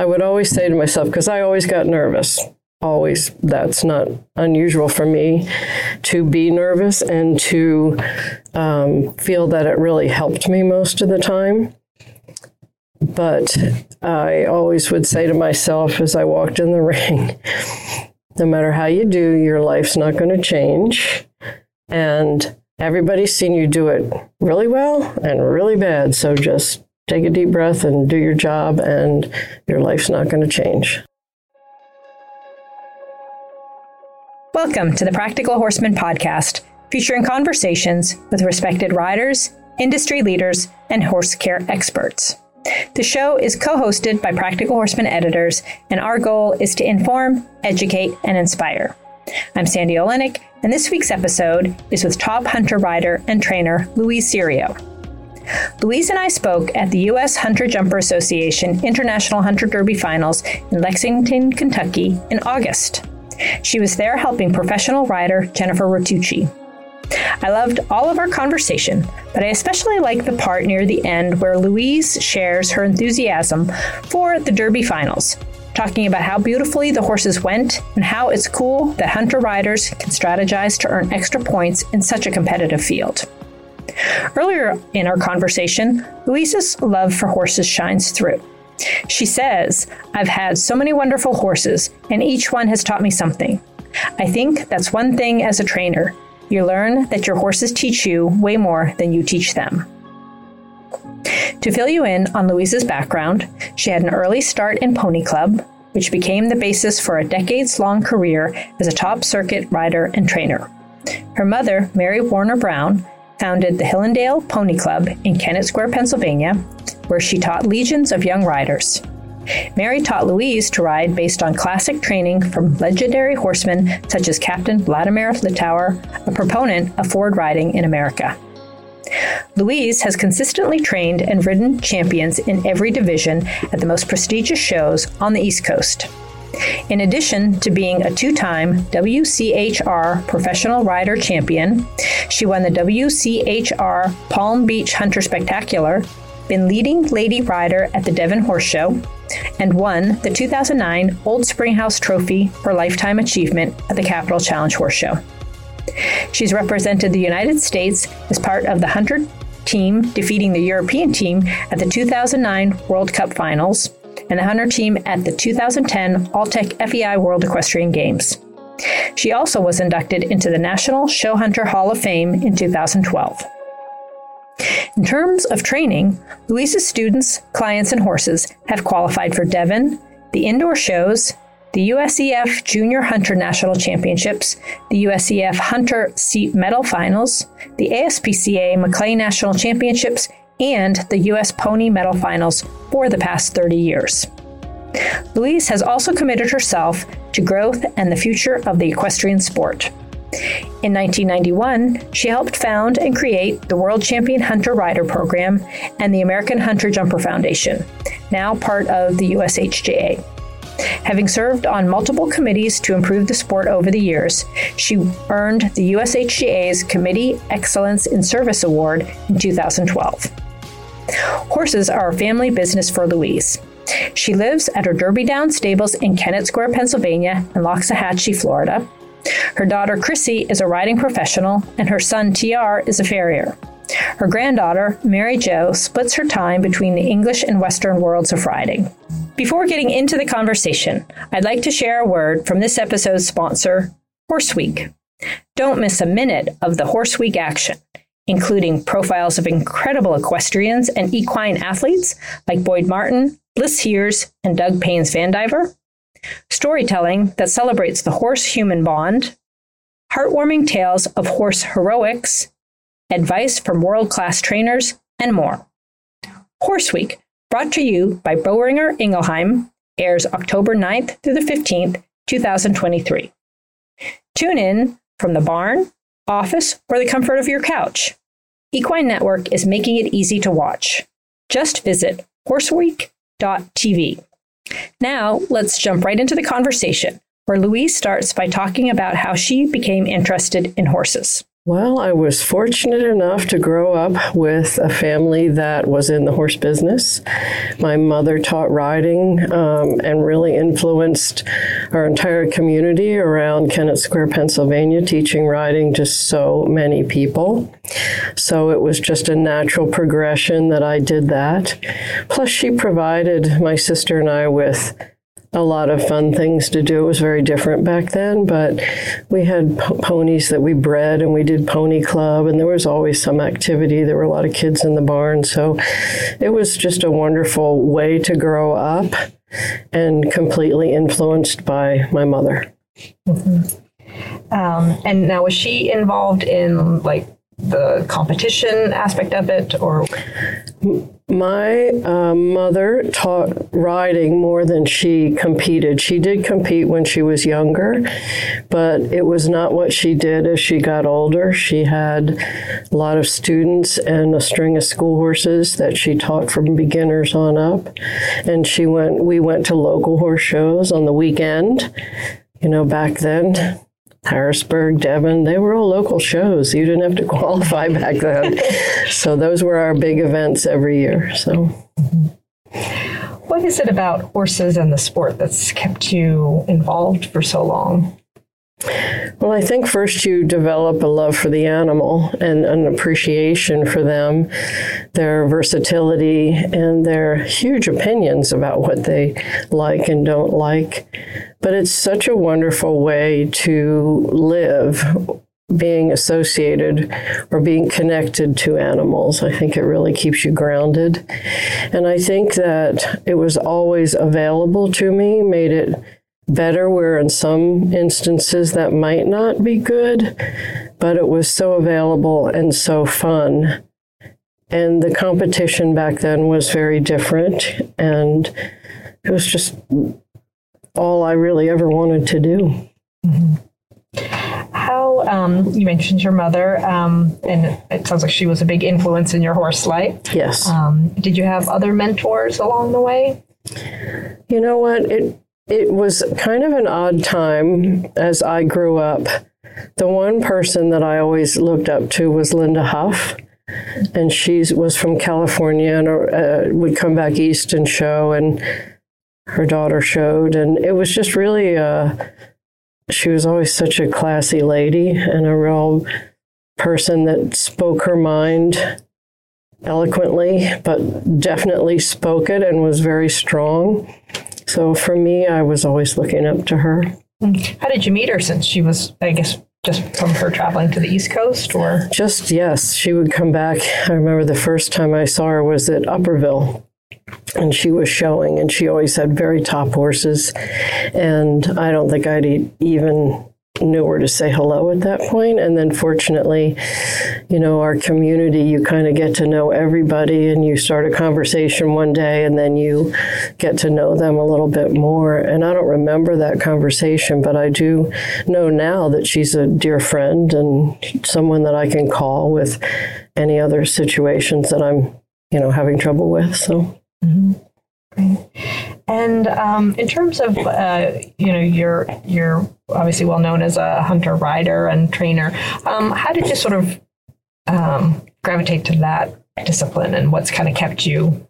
I would always say to myself, because I always got nervous, always, that's not unusual for me to be nervous and to um, feel that it really helped me most of the time. But I always would say to myself as I walked in the ring, no matter how you do, your life's not going to change. And everybody's seen you do it really well and really bad. So just take a deep breath and do your job, and your life's not going to change. Welcome to the Practical Horseman podcast, featuring conversations with respected riders, industry leaders, and horse care experts. The show is co hosted by Practical Horseman editors, and our goal is to inform, educate, and inspire. I'm Sandy Oliynyk, and this week's episode is with top hunter rider and trainer Louise Serio. Louise and I spoke at the U.S. Hunter Jumper Association International Hunter Derby Finals in Lexington, Kentucky in August. She was there helping professional rider Jennifer Rotucci. I loved all of our conversation, but I especially liked the part near the end where Louise shares her enthusiasm for the Derby finals, talking about how beautifully the horses went and how it's cool that hunter riders can strategize to earn extra points in such a competitive field. Earlier in our conversation, Louise's love for horses shines through. She says, I've had so many wonderful horses, and each one has taught me something. I think that's one thing as a trainer. You learn that your horses teach you way more than you teach them. To fill you in on Louise's background, she had an early start in Pony Club, which became the basis for a decades long career as a top circuit rider and trainer. Her mother, Mary Warner Brown, founded the Hillendale Pony Club in Kennett Square, Pennsylvania, where she taught legions of young riders. Mary taught Louise to ride based on classic training from legendary horsemen such as Captain Vladimir Littauer, a proponent of forward riding in America. Louise has consistently trained and ridden champions in every division at the most prestigious shows on the East Coast. In addition to being a two time WCHR Professional Rider Champion, she won the WCHR Palm Beach Hunter Spectacular, been leading lady rider at the Devon Horse Show, and won the 2009 Old Springhouse Trophy for Lifetime Achievement at the Capital Challenge Horse Show. She's represented the United States as part of the Hunter team, defeating the European team at the 2009 World Cup Finals and the Hunter team at the 2010 Alltech FEI World Equestrian Games. She also was inducted into the National Show Hunter Hall of Fame in 2012. In terms of training, Louise's students, clients, and horses have qualified for Devon, the indoor shows, the USEF Junior Hunter National Championships, the USEF Hunter Seat Medal Finals, the ASPCA Maclay National Championships, and the U.S. Pony Medal Finals for the past 30 years. Louise has also committed herself to growth and the future of the equestrian sport. In 1991, she helped found and create the World Champion Hunter Rider Program and the American Hunter Jumper Foundation, now part of the USHJA. Having served on multiple committees to improve the sport over the years, she earned the USHJA's Committee Excellence in Service Award in 2012. Horses are a family business for Louise. She lives at her Derby Down stables in Kennett Square, Pennsylvania, and Loxahatchee, Florida. Her daughter Chrissy is a riding professional, and her son TR is a farrier. Her granddaughter, Mary Jo, splits her time between the English and Western worlds of riding. Before getting into the conversation, I'd like to share a word from this episode's sponsor, Horse Week. Don't miss a minute of the Horse Week action, including profiles of incredible equestrians and equine athletes like Boyd Martin, Bliss Heers, and Doug Paynes Vandiver, storytelling that celebrates the horse human bond, heartwarming tales of horse heroics, advice from world class trainers, and more. Horse Week, brought to you by Boehringer Ingelheim, airs October 9th through the 15th, 2023. Tune in from the barn, office, or the comfort of your couch. Equine Network is making it easy to watch. Just visit horseweek.tv. Now, let's jump right into the conversation, where Louise starts by talking about how she became interested in horses. Well, I was fortunate enough to grow up with a family that was in the horse business. My mother taught riding um, and really influenced our entire community around Kennett Square, Pennsylvania, teaching riding to so many people. So it was just a natural progression that I did that. Plus, she provided my sister and I with a lot of fun things to do. It was very different back then, but we had p- ponies that we bred and we did pony club, and there was always some activity. There were a lot of kids in the barn. So it was just a wonderful way to grow up and completely influenced by my mother. Mm-hmm. Um, and now, was she involved in like the competition aspect of it, or? My uh, mother taught riding more than she competed. She did compete when she was younger, but it was not what she did as she got older. She had a lot of students and a string of school horses that she taught from beginners on up. And she went. We went to local horse shows on the weekend. You know, back then, Harrisburg, Devon, they were all local shows. You didn't have to qualify back then. so those were our big events every year. So what is it about horses and the sport that's kept you involved for so long? Well, I think first you develop a love for the animal and an appreciation for them, their versatility, and their huge opinions about what they like and don't like. But it's such a wonderful way to live being associated or being connected to animals. I think it really keeps you grounded. And I think that it was always available to me, made it better, where in some instances that might not be good, but it was so available and so fun. And the competition back then was very different, and it was just all I really ever wanted to do. Mm-hmm. How um, you mentioned your mother, um, and it sounds like she was a big influence in your horse life. Yes. Um, did you have other mentors along the way? You know what? It it was kind of an odd time as I grew up. The one person that I always looked up to was Linda Huff, and she was from California and uh, would come back east and show, and her daughter showed, and it was just really. Uh, she was always such a classy lady and a real person that spoke her mind eloquently, but definitely spoke it and was very strong. So for me, I was always looking up to her. How did you meet her since she was, I guess, just from her traveling to the East Coast or? Just, yes. She would come back. I remember the first time I saw her was at Upperville and she was showing and she always had very top horses and i don't think i'd even knew where to say hello at that point. And then fortunately, you know, our community, you kind of get to know everybody and you start a conversation one day and then you get to know them a little bit more. And I don't remember that conversation, but I do know now that she's a dear friend and someone that I can call with any other situations that I'm, you know, having trouble with. So. Mm-hmm. And um, in terms of uh, you know you're you're obviously well known as a hunter rider and trainer. Um, how did you sort of um, gravitate to that discipline, and what's kind of kept you?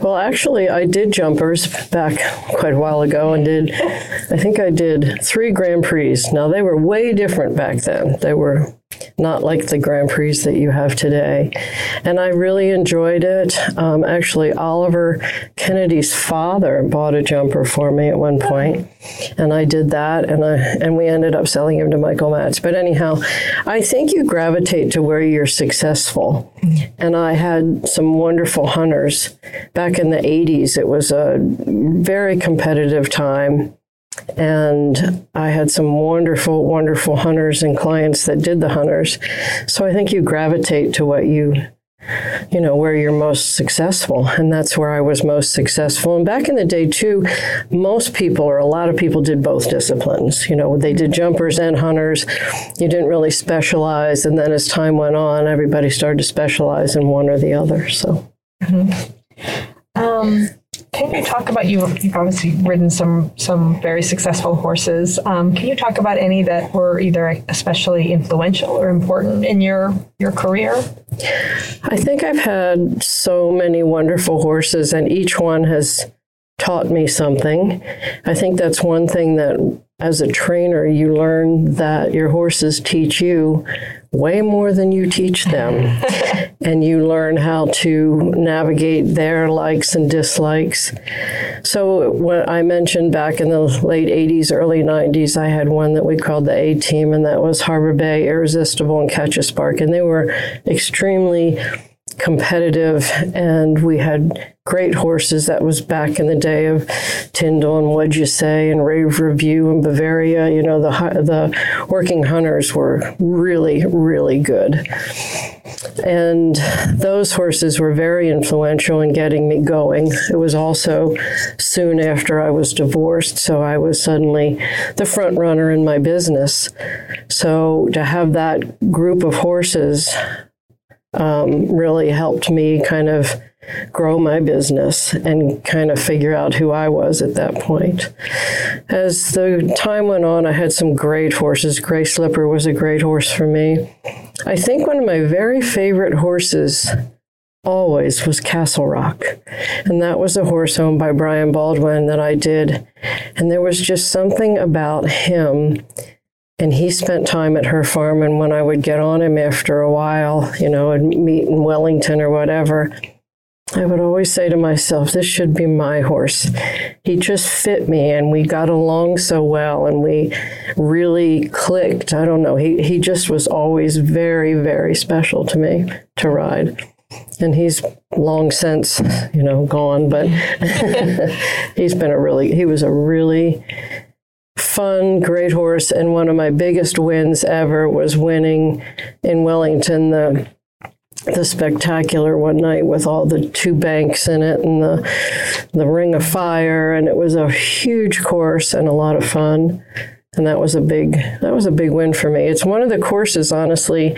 Well, actually, I did jumpers back quite a while ago, and did I think I did three Grand Prix. Now they were way different back then. They were not like the Grand Prix that you have today. And I really enjoyed it. Um, actually, Oliver Kennedy's father bought a jumper for me at one point, and I did that, and I and we ended up selling him to Michael Matz. But anyhow, I think you gravitate to where you're successful. And I had some wonderful hunters back in the 80s. It was a very competitive time and I had some wonderful, wonderful hunters and clients that did the hunters. So I think you gravitate to what you, you know, where you're most successful. And that's where I was most successful. And back in the day, too, most people or a lot of people did both disciplines. You know, they did jumpers and hunters. You didn't really specialize. And then as time went on, everybody started to specialize in one or the other. So. Mm-hmm. Um, can you talk about you? You've obviously ridden some some very successful horses. Um, can you talk about any that were either especially influential or important in your your career? I think I've had so many wonderful horses, and each one has taught me something. I think that's one thing that as a trainer, you learn that your horses teach you way more than you teach them. and you learn how to navigate their likes and dislikes. So, when I mentioned back in the late 80s, early 90s, I had one that we called the A team, and that was Harbor Bay, Irresistible, and Catch a Spark. And they were extremely competitive, and we had great horses. That was back in the day of Tyndall and What'd You Say and Rave Review and Bavaria. You know, the the working hunters were really, really good. And those horses were very influential in getting me going. It was also soon after I was divorced, so I was suddenly the front runner in my business. So to have that group of horses um, really helped me kind of grow my business and kind of figure out who I was at that point. As the time went on, I had some great horses. Gray Slipper was a great horse for me. I think one of my very favorite horses always was Castle Rock. And that was a horse owned by Brian Baldwin that I did. And there was just something about him and he spent time at her farm. And when I would get on him after a while, you know, and meet in Wellington or whatever, I would always say to myself, this should be my horse. He just fit me and we got along so well and we really clicked. I don't know. He, he just was always very, very special to me to ride. And he's long since, you know, gone, but he's been a really, he was a really fun, great horse, and one of my biggest wins ever was winning in Wellington the the spectacular one night with all the two banks in it and the the ring of fire and it was a huge course and a lot of fun. And that was a big that was a big win for me. It's one of the courses honestly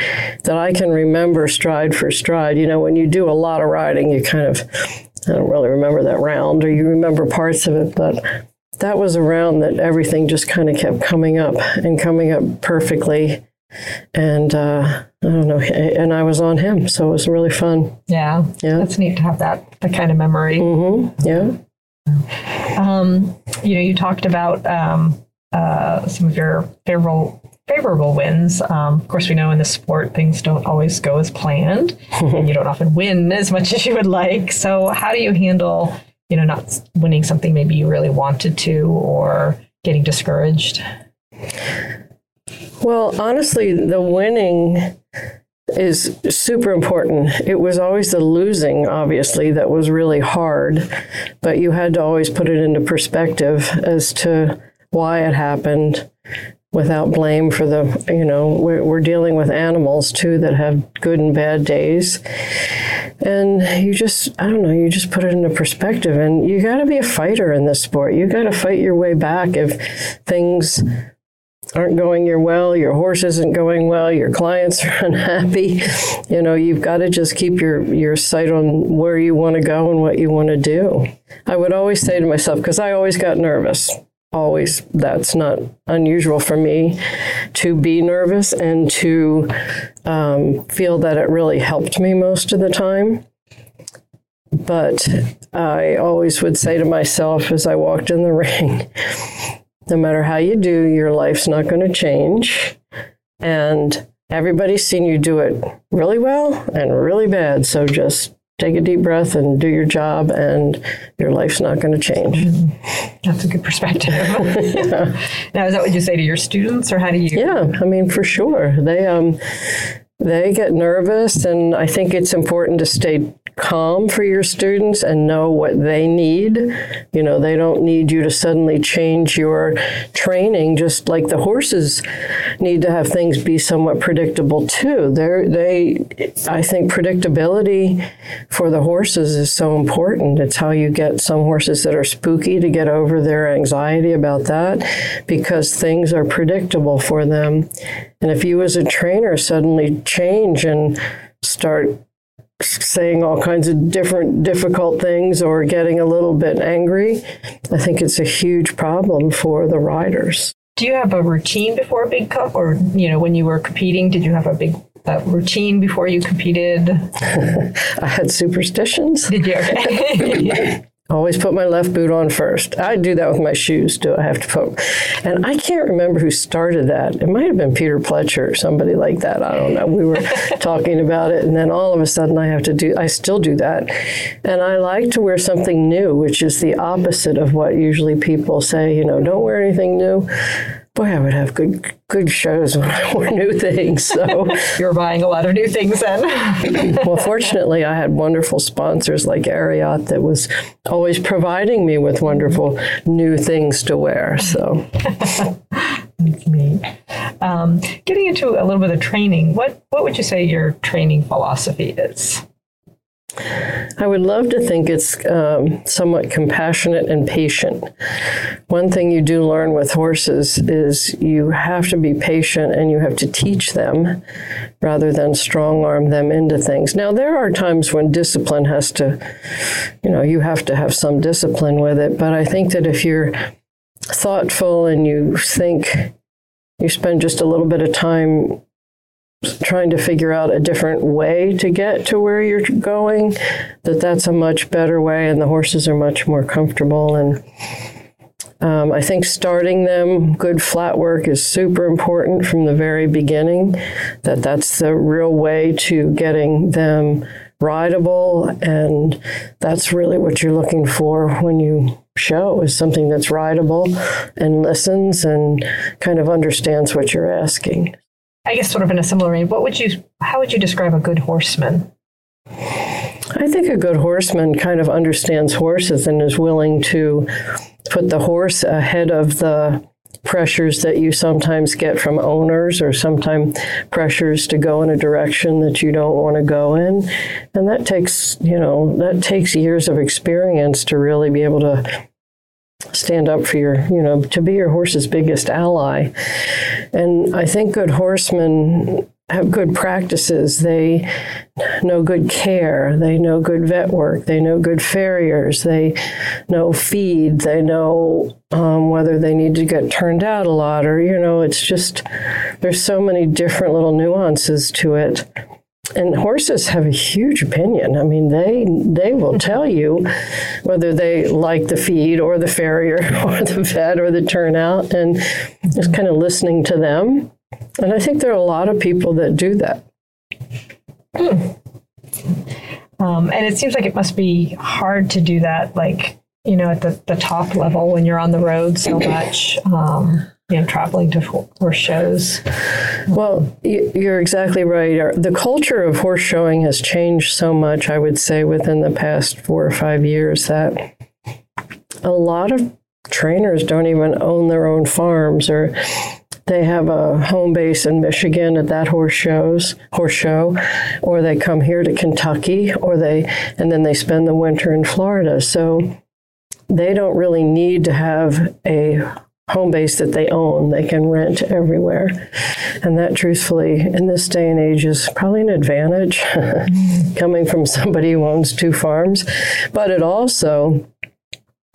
that i can remember stride for stride. You know when you do a lot of riding you kind of i don't really remember that round or you remember parts of it but that was a round that everything just kind of kept coming up and coming up perfectly. And uh, I don't know, and I was on him, so it was really fun. Yeah, yeah, that's neat to have that that kind of memory. Mm-hmm. Yeah. Um, you know, you talked about um, uh, some of your favorable favorable wins. Um, of course, we know in the sport things don't always go as planned, and you don't often win as much as you would like. So, how do you handle you know, not winning something maybe you really wanted to or getting discouraged? Well, honestly, the winning is super important. It was always the losing, obviously, that was really hard, but you had to always put it into perspective as to why it happened without blame for the, you know, we're, we're dealing with animals too that have good and bad days. And you just, I don't know, you just put it into perspective. And you got to be a fighter in this sport. You got to fight your way back if things aren't going your well, your horse isn't going well, your clients are unhappy. You know, you've got to just keep your, your sight on where you want to go and what you want to do. I would always say to myself, because I always got nervous always that's not unusual for me to be nervous and to um, feel that it really helped me most of the time but i always would say to myself as i walked in the ring no matter how you do your life's not going to change and everybody's seen you do it really well and really bad so just take a deep breath and do your job, and your life's not going to change. Mm-hmm. That's a good perspective. yeah. Now, is that what you say to your students, or how do you? Yeah, I mean, for sure. They um, they get nervous, and I think it's important to stay calm for your students and know what they need. You know, they don't need you to suddenly change your training, just like the horses need to have things be somewhat predictable too. They're, they, I think predictability for the horses is so important. It's how you get some horses that are spooky to get over their anxiety about that because things are predictable for them. And if you as a trainer suddenly change and start saying all kinds of different difficult things or getting a little bit angry, I think it's a huge problem for the riders. Do you have a routine before a big cup, or you know, when you were competing, did you have a big uh, routine before you competed? I had superstitions. Did you? Okay. Always put my left boot on first. I do that with my shoes Do I have to put, and I can't remember who started that. It might have been Peter Pletcher or somebody like that. I don't know. We were talking about it, and then all of a sudden I have to do. I still do that, and I like to wear something new, which is the opposite of what usually people say. You know, don't wear anything new boy, I would have good good shows when I wore new things. So you're buying a lot of new things then. well, fortunately, I had wonderful sponsors like Ariat that was always providing me with wonderful new things to wear. So. That's neat. Um, getting into a little bit of training, what what would you say your training philosophy is? I would love to think it's um, somewhat compassionate and patient. One thing you do learn with horses is you have to be patient and you have to teach them rather than strong arm them into things. Now, there are times when discipline has to, you know, you have to have some discipline with it, but I think that if you're thoughtful and you think, you spend just a little bit of time trying to figure out a different way to get to where you're going that that's a much better way and the horses are much more comfortable. And um, I think starting them good flat work is super important from the very beginning that that's the real way to getting them rideable. And that's really what you're looking for when you show is something that's rideable and listens and kind of understands what you're asking I guess sort of in a similar vein, what would you how would you describe a good horseman? I think a good horseman kind of understands horses and is willing to put the horse ahead of the pressures that you sometimes get from owners or sometimes pressures to go in a direction that you don't want to go in and that takes you know that takes years of experience to really be able to stand up for your, you know, to be your horse's biggest ally. And I think good horsemen have good practices. They know good care. They know good vet work. They know good farriers. They know feed. They know um, whether they need to get turned out a lot or, you know, it's just, there's so many different little nuances to it and horses have a huge opinion. I mean, they they will tell you whether they like the feed or the farrier or the vet or the turnout, and just kind of listening to them. And I think there are a lot of people that do that. Um, and it seems like it must be hard to do that, like you know, at the, the top level when you're on the road so much. Um, you know, traveling to horse shows. Well, you're exactly right. The culture of horse showing has changed so much, I would say, within the past four or five years that a lot of trainers don't even own their own farms or they have a home base in Michigan at that horse shows horse show or they come here to Kentucky or they and then they spend the winter in Florida so they don't really need to have a home base that they own. They can rent everywhere. And that, truthfully, in this day and age, is probably an advantage coming from somebody who owns two farms. But it also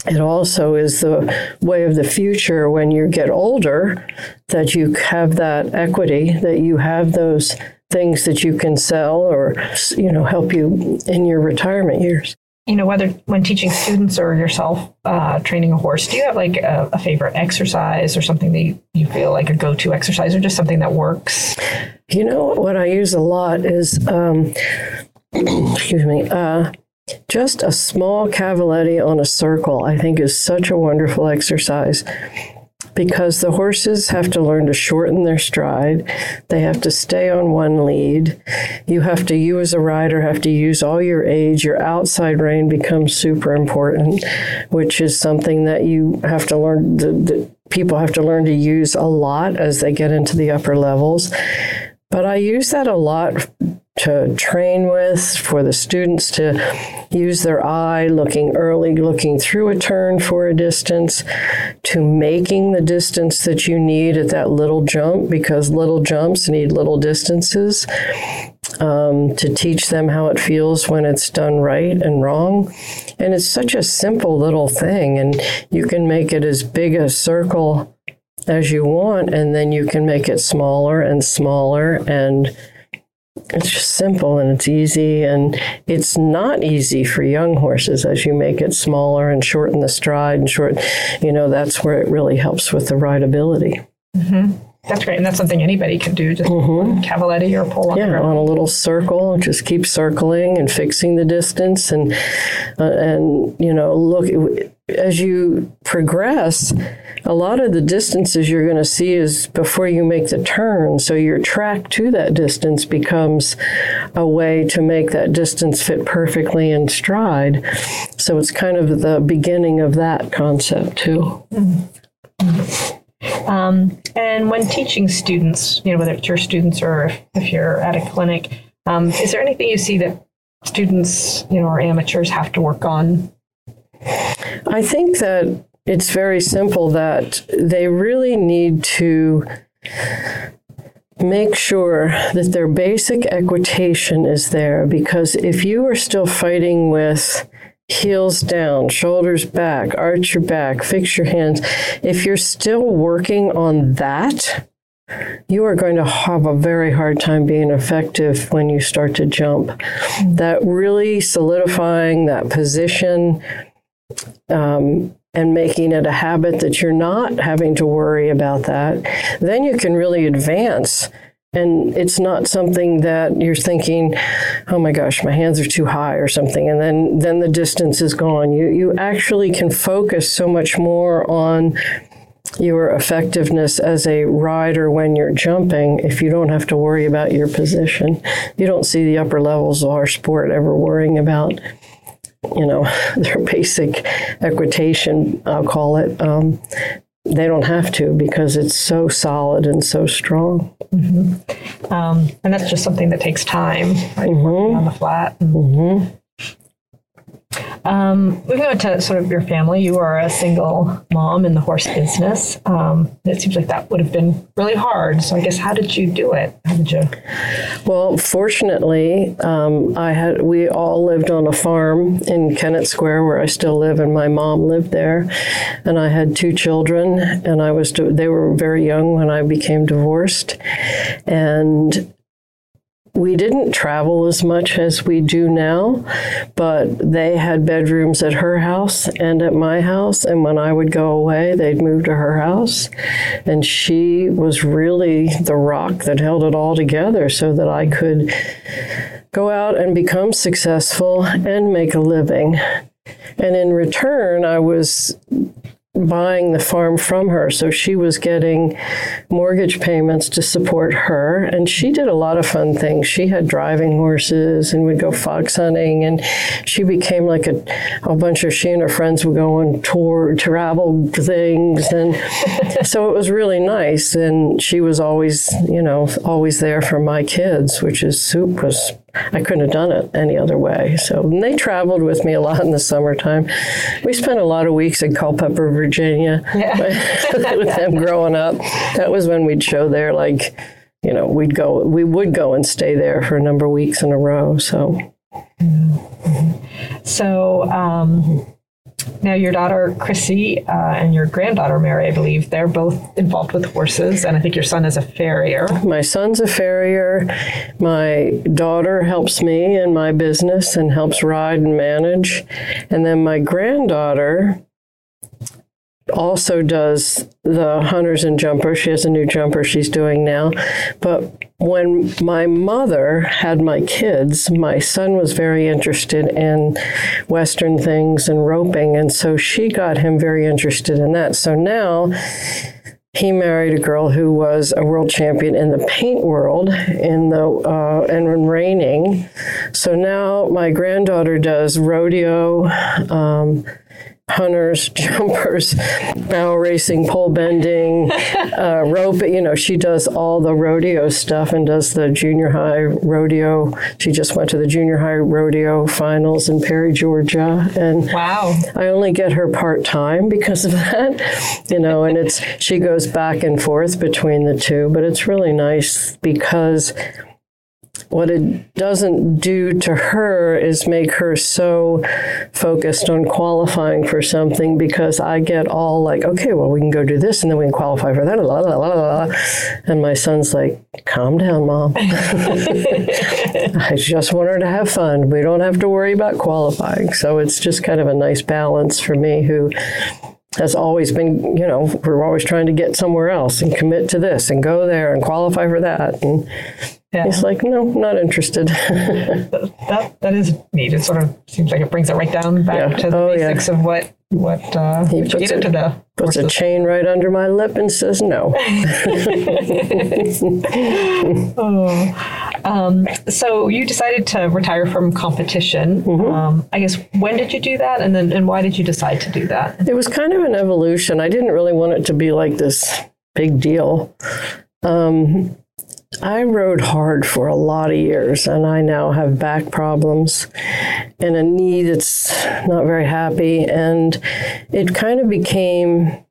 it also is the way of the future when you get older that you have that equity, that you have those things that you can sell or you know help you in your retirement years you know, whether when teaching students or yourself uh, training a horse, do you have like a, a, favorite exercise or something that you, you feel like a go to exercise or just something that works? You know, what I use a lot is, um, excuse me, uh, just a small cavaletti on a circle, I think is such a wonderful exercise because the horses have to learn to shorten their stride. They have to stay on one lead. You have to, you as a rider, have to use all your age. Your outside rein becomes super important, which is something that you have to learn. The people have to learn to use a lot as they get into the upper levels. But I use that a lot to train with, for the students to use their eye, looking early, looking through a turn for a distance, to making the distance that you need at that little jump, because little jumps need little distances. um, to teach them how it feels when it's done right and wrong. And it's such a simple little thing, and you can make it as big a circle as you want, and then you can make it smaller and smaller and it's just simple and it's easy and it's not easy for young horses as you make it smaller and shorten the stride and short you know that's where it really helps with the rideability mm-hmm. That's great, and that's something anybody can do. Just mm-hmm. cavaletti or pull on. Yeah, on a little circle. Just keep circling and fixing the distance, and uh, and you know, look as you progress. A lot of the distances you're going to see is before you make the turn. So your track to that distance becomes a way to make that distance fit perfectly in stride. So it's kind of the beginning of that concept too. Mm-hmm. Um, and when teaching students, you know, whether it's your students or if, you're at a clinic, um, is there anything you see that students, you know, or amateurs have to work on? I think that it's very simple that they really need to make sure that their basic equitation is there because if you are still fighting with heels down, shoulders back, arch your back, fix your hands. If you're still working on that, you are going to have a very hard time being effective when you start to jump. Mm. That really solidifying that position um, and making it a habit that you're not having to worry about that, then you can really advance. And it's not something that you're thinking oh my gosh my hands are too high or something and then then the distance is gone. You you actually can focus so much more on your effectiveness as a rider when you're jumping if you don't have to worry about your position. You don't see the upper levels of our sport ever worrying about you know their basic equitation i'll call it um, they don't have to because it's so solid and so strong. Mm-hmm. Um, and that's just something that takes time, right? Mm-hmm. On the flat. Mm-hmm. Um, moving on to sort of your family, you are a single mom in the horse business. Um, it seems like that would have been really hard. So I guess how did you do it? How did you? Well, fortunately, um, I had we all lived on a farm in Kennett Square where I still live, and my mom lived there, and I had two children, and I was they were very young when I became divorced, and we didn't travel as much as we do now, but they had bedrooms at her house and at my house. And when I would go away, they'd move to her house. And she was really the rock that held it all together so that I could go out and become successful and make a living. And in return, I was buying the farm from her. So she was getting mortgage payments to support her. And she did a lot of fun things. She had driving horses and would go fox hunting. And she became like a, a bunch of, she and her friends would go on tour, travel things. And so it was really nice. And she was always, you know, always there for my kids, which is soup was I couldn't have done it any other way. So they traveled with me a lot in the summertime. We spent a lot of weeks in Culpeper, Virginia, yeah. with them growing up. That was when we'd show there, like, you know, we'd go, we would go and stay there for a number of weeks in a row. So, mm-hmm. so um, now, your daughter Chrissy uh, and your granddaughter Mary, I believe, they're both involved with horses, and I think your son is a farrier. My son's a farrier. My daughter helps me in my business and helps ride and manage. And then my granddaughter also does the hunters and jumpers. She has a new jumper she's doing now. But when my mother had my kids, my son was very interested in Western things and roping. And so she got him very interested in that. So now he married a girl who was a world champion in the paint world in the uh, and in reining. So now my granddaughter does rodeo. Um, hunters, jumpers, barrel racing, pole bending, uh, rope. You know, she does all the rodeo stuff and does the junior high rodeo. She just went to the junior high rodeo finals in Perry, Georgia, and wow, I only get her part time because of that. You know, and it's she goes back and forth between the two, but it's really nice because what it doesn't do to her is make her so focused on qualifying for something because I get all like, okay, well, we can go do this and then we can qualify for that. La, la, la, la. And my son's like, calm down, mom. I just want her to have fun. We don't have to worry about qualifying. So it's just kind of a nice balance for me who has always been, you know, we're always trying to get somewhere else and commit to this and go there and qualify for that. And Yeah. he's like, no, not interested. that that is neat. It sort of seems like it brings it right down back Yeah. to the Oh, yeah. basics of what what uh, you puts get it- into the Puts a chain right under my lip and says no. Oh. Um, so you decided to retire from competition. Mm-hmm. Um, I guess when did you do that, and then and why did you decide to do that? It was kind of an evolution. I didn't really want it to be like this big deal. Um, I rode hard for a lot of years, and I now have back problems and a knee that's not very happy. And it kind of became,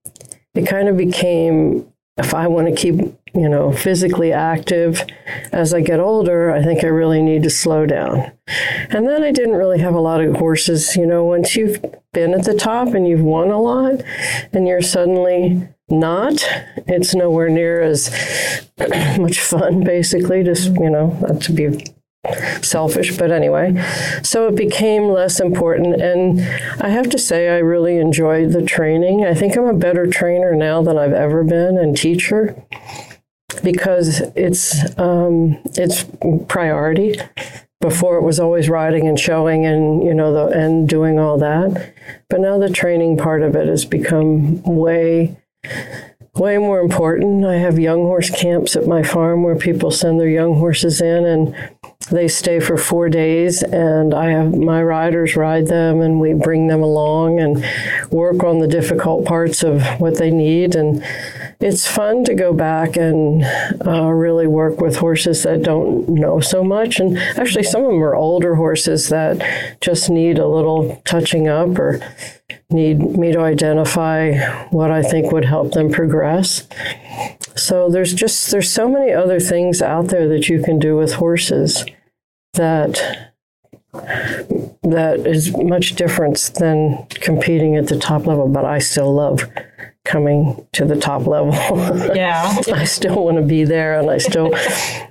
it kind of became, if I want to keep, you know, physically active as I get older, I think I really need to slow down. And then I didn't really have a lot of horses. You know, once you've been at the top and you've won a lot and you're suddenly not, it's nowhere near as much fun, basically, just, you know, not to be selfish, but anyway. So it became less important. And I have to say, I really enjoyed the training. I think I'm a better trainer now than I've ever been and teacher because it's um, it's priority. Before it was always riding and showing and you know the and doing all that, but now the training part of it has become way way more important. I have young horse camps at my farm where people send their young horses in and they stay for four days and I have my riders ride them and we bring them along and work on the difficult parts of what they need and it's fun to go back and uh, really work with horses that don't know so much and actually some of them are older horses that just need a little touching up or need me to identify what I think would help them progress. So there's just there's so many other things out there that you can do with horses that that is much different than competing at the top level, but I still love coming to the top level. Yeah. I still want to be there and I still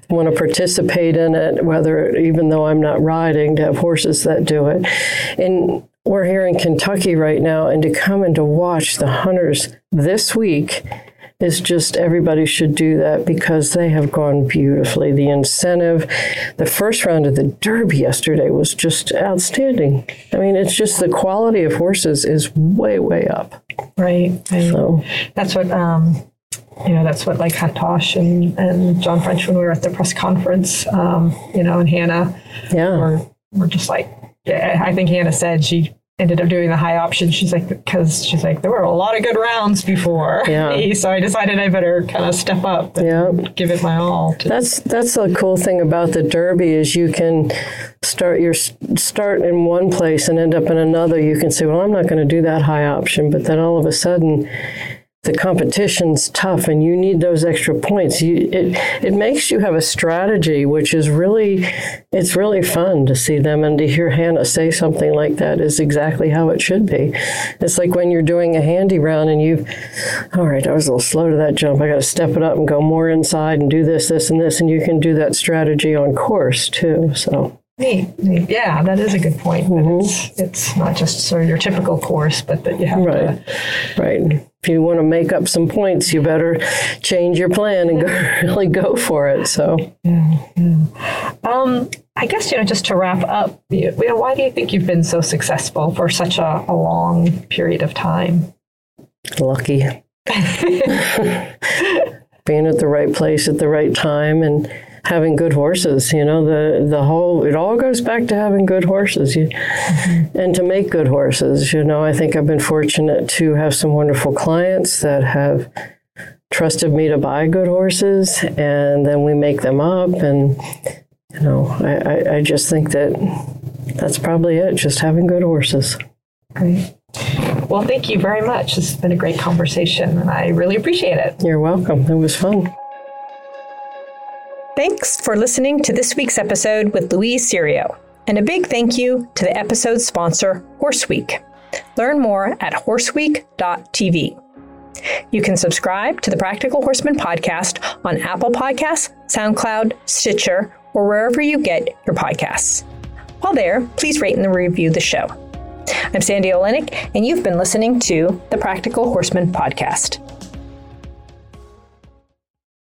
want to participate in it, whether even though I'm not riding, to have horses that do it. And we're here in Kentucky right now, and to come and to watch the hunters this week is just everybody should do that because they have gone beautifully. The incentive, the first round of the Derby yesterday was just outstanding. I mean, it's just the quality of horses is way, way up. Right. right. So, That's what um, you know. That's what like Hunt Tosh and and John French when we were at the press conference. Um, you know, and Hannah yeah. were were just like. I think Hannah said she ended up doing the high option. She's like because she's like there were a lot of good rounds before. Yeah. me, so I decided I better kind of step up and Yeah. give it my all. That's that's the cool thing about the Derby is you can start your start in one place and end up in another. You can say, "Well, I'm not going to do that high option," but then all of a sudden, the competition's tough, and you need those extra points. You, it it makes you have a strategy, which is really it's really fun to see them and to hear Hannah say something like that is exactly how it should be. It's like when you're doing a handy round and you, all right, I was a little slow to that jump. I got to step it up and go more inside and do this, this, and this, and you can do that strategy on course too. So Neat, neat. Yeah, that is a good point. Mm-hmm. it's it's not just sort of your typical course, but that you have right, to. right. If you want to make up some points, you better change your plan and go, really go for it. So Um, I guess you know, just to wrap up, you you know, why do you think you've been so successful for such a, a long period of time? lucky. Being at the right place at the right time and having good horses, you know, the the whole it all goes back to having good horses. You, mm-hmm. and to make good horses, you know, I think I've been fortunate to have some wonderful clients that have trusted me to buy good horses and then we make them up and you know, I, I, I just think that that's probably it, just having good horses. Great. Well, thank you very much. This has been a great conversation, and I really appreciate it. You're welcome. It was fun. Thanks for listening to this week's episode with Louise Serio. And a big thank you to the episode sponsor, Horse Week. Learn more at horseweek.tv. You can subscribe to the Practical Horseman podcast on Apple Podcasts, SoundCloud, Stitcher, or wherever you get your podcasts. While there, please rate and review the show. I'm Sandy Oliynyk, and you've been listening to the Practical Horseman podcast.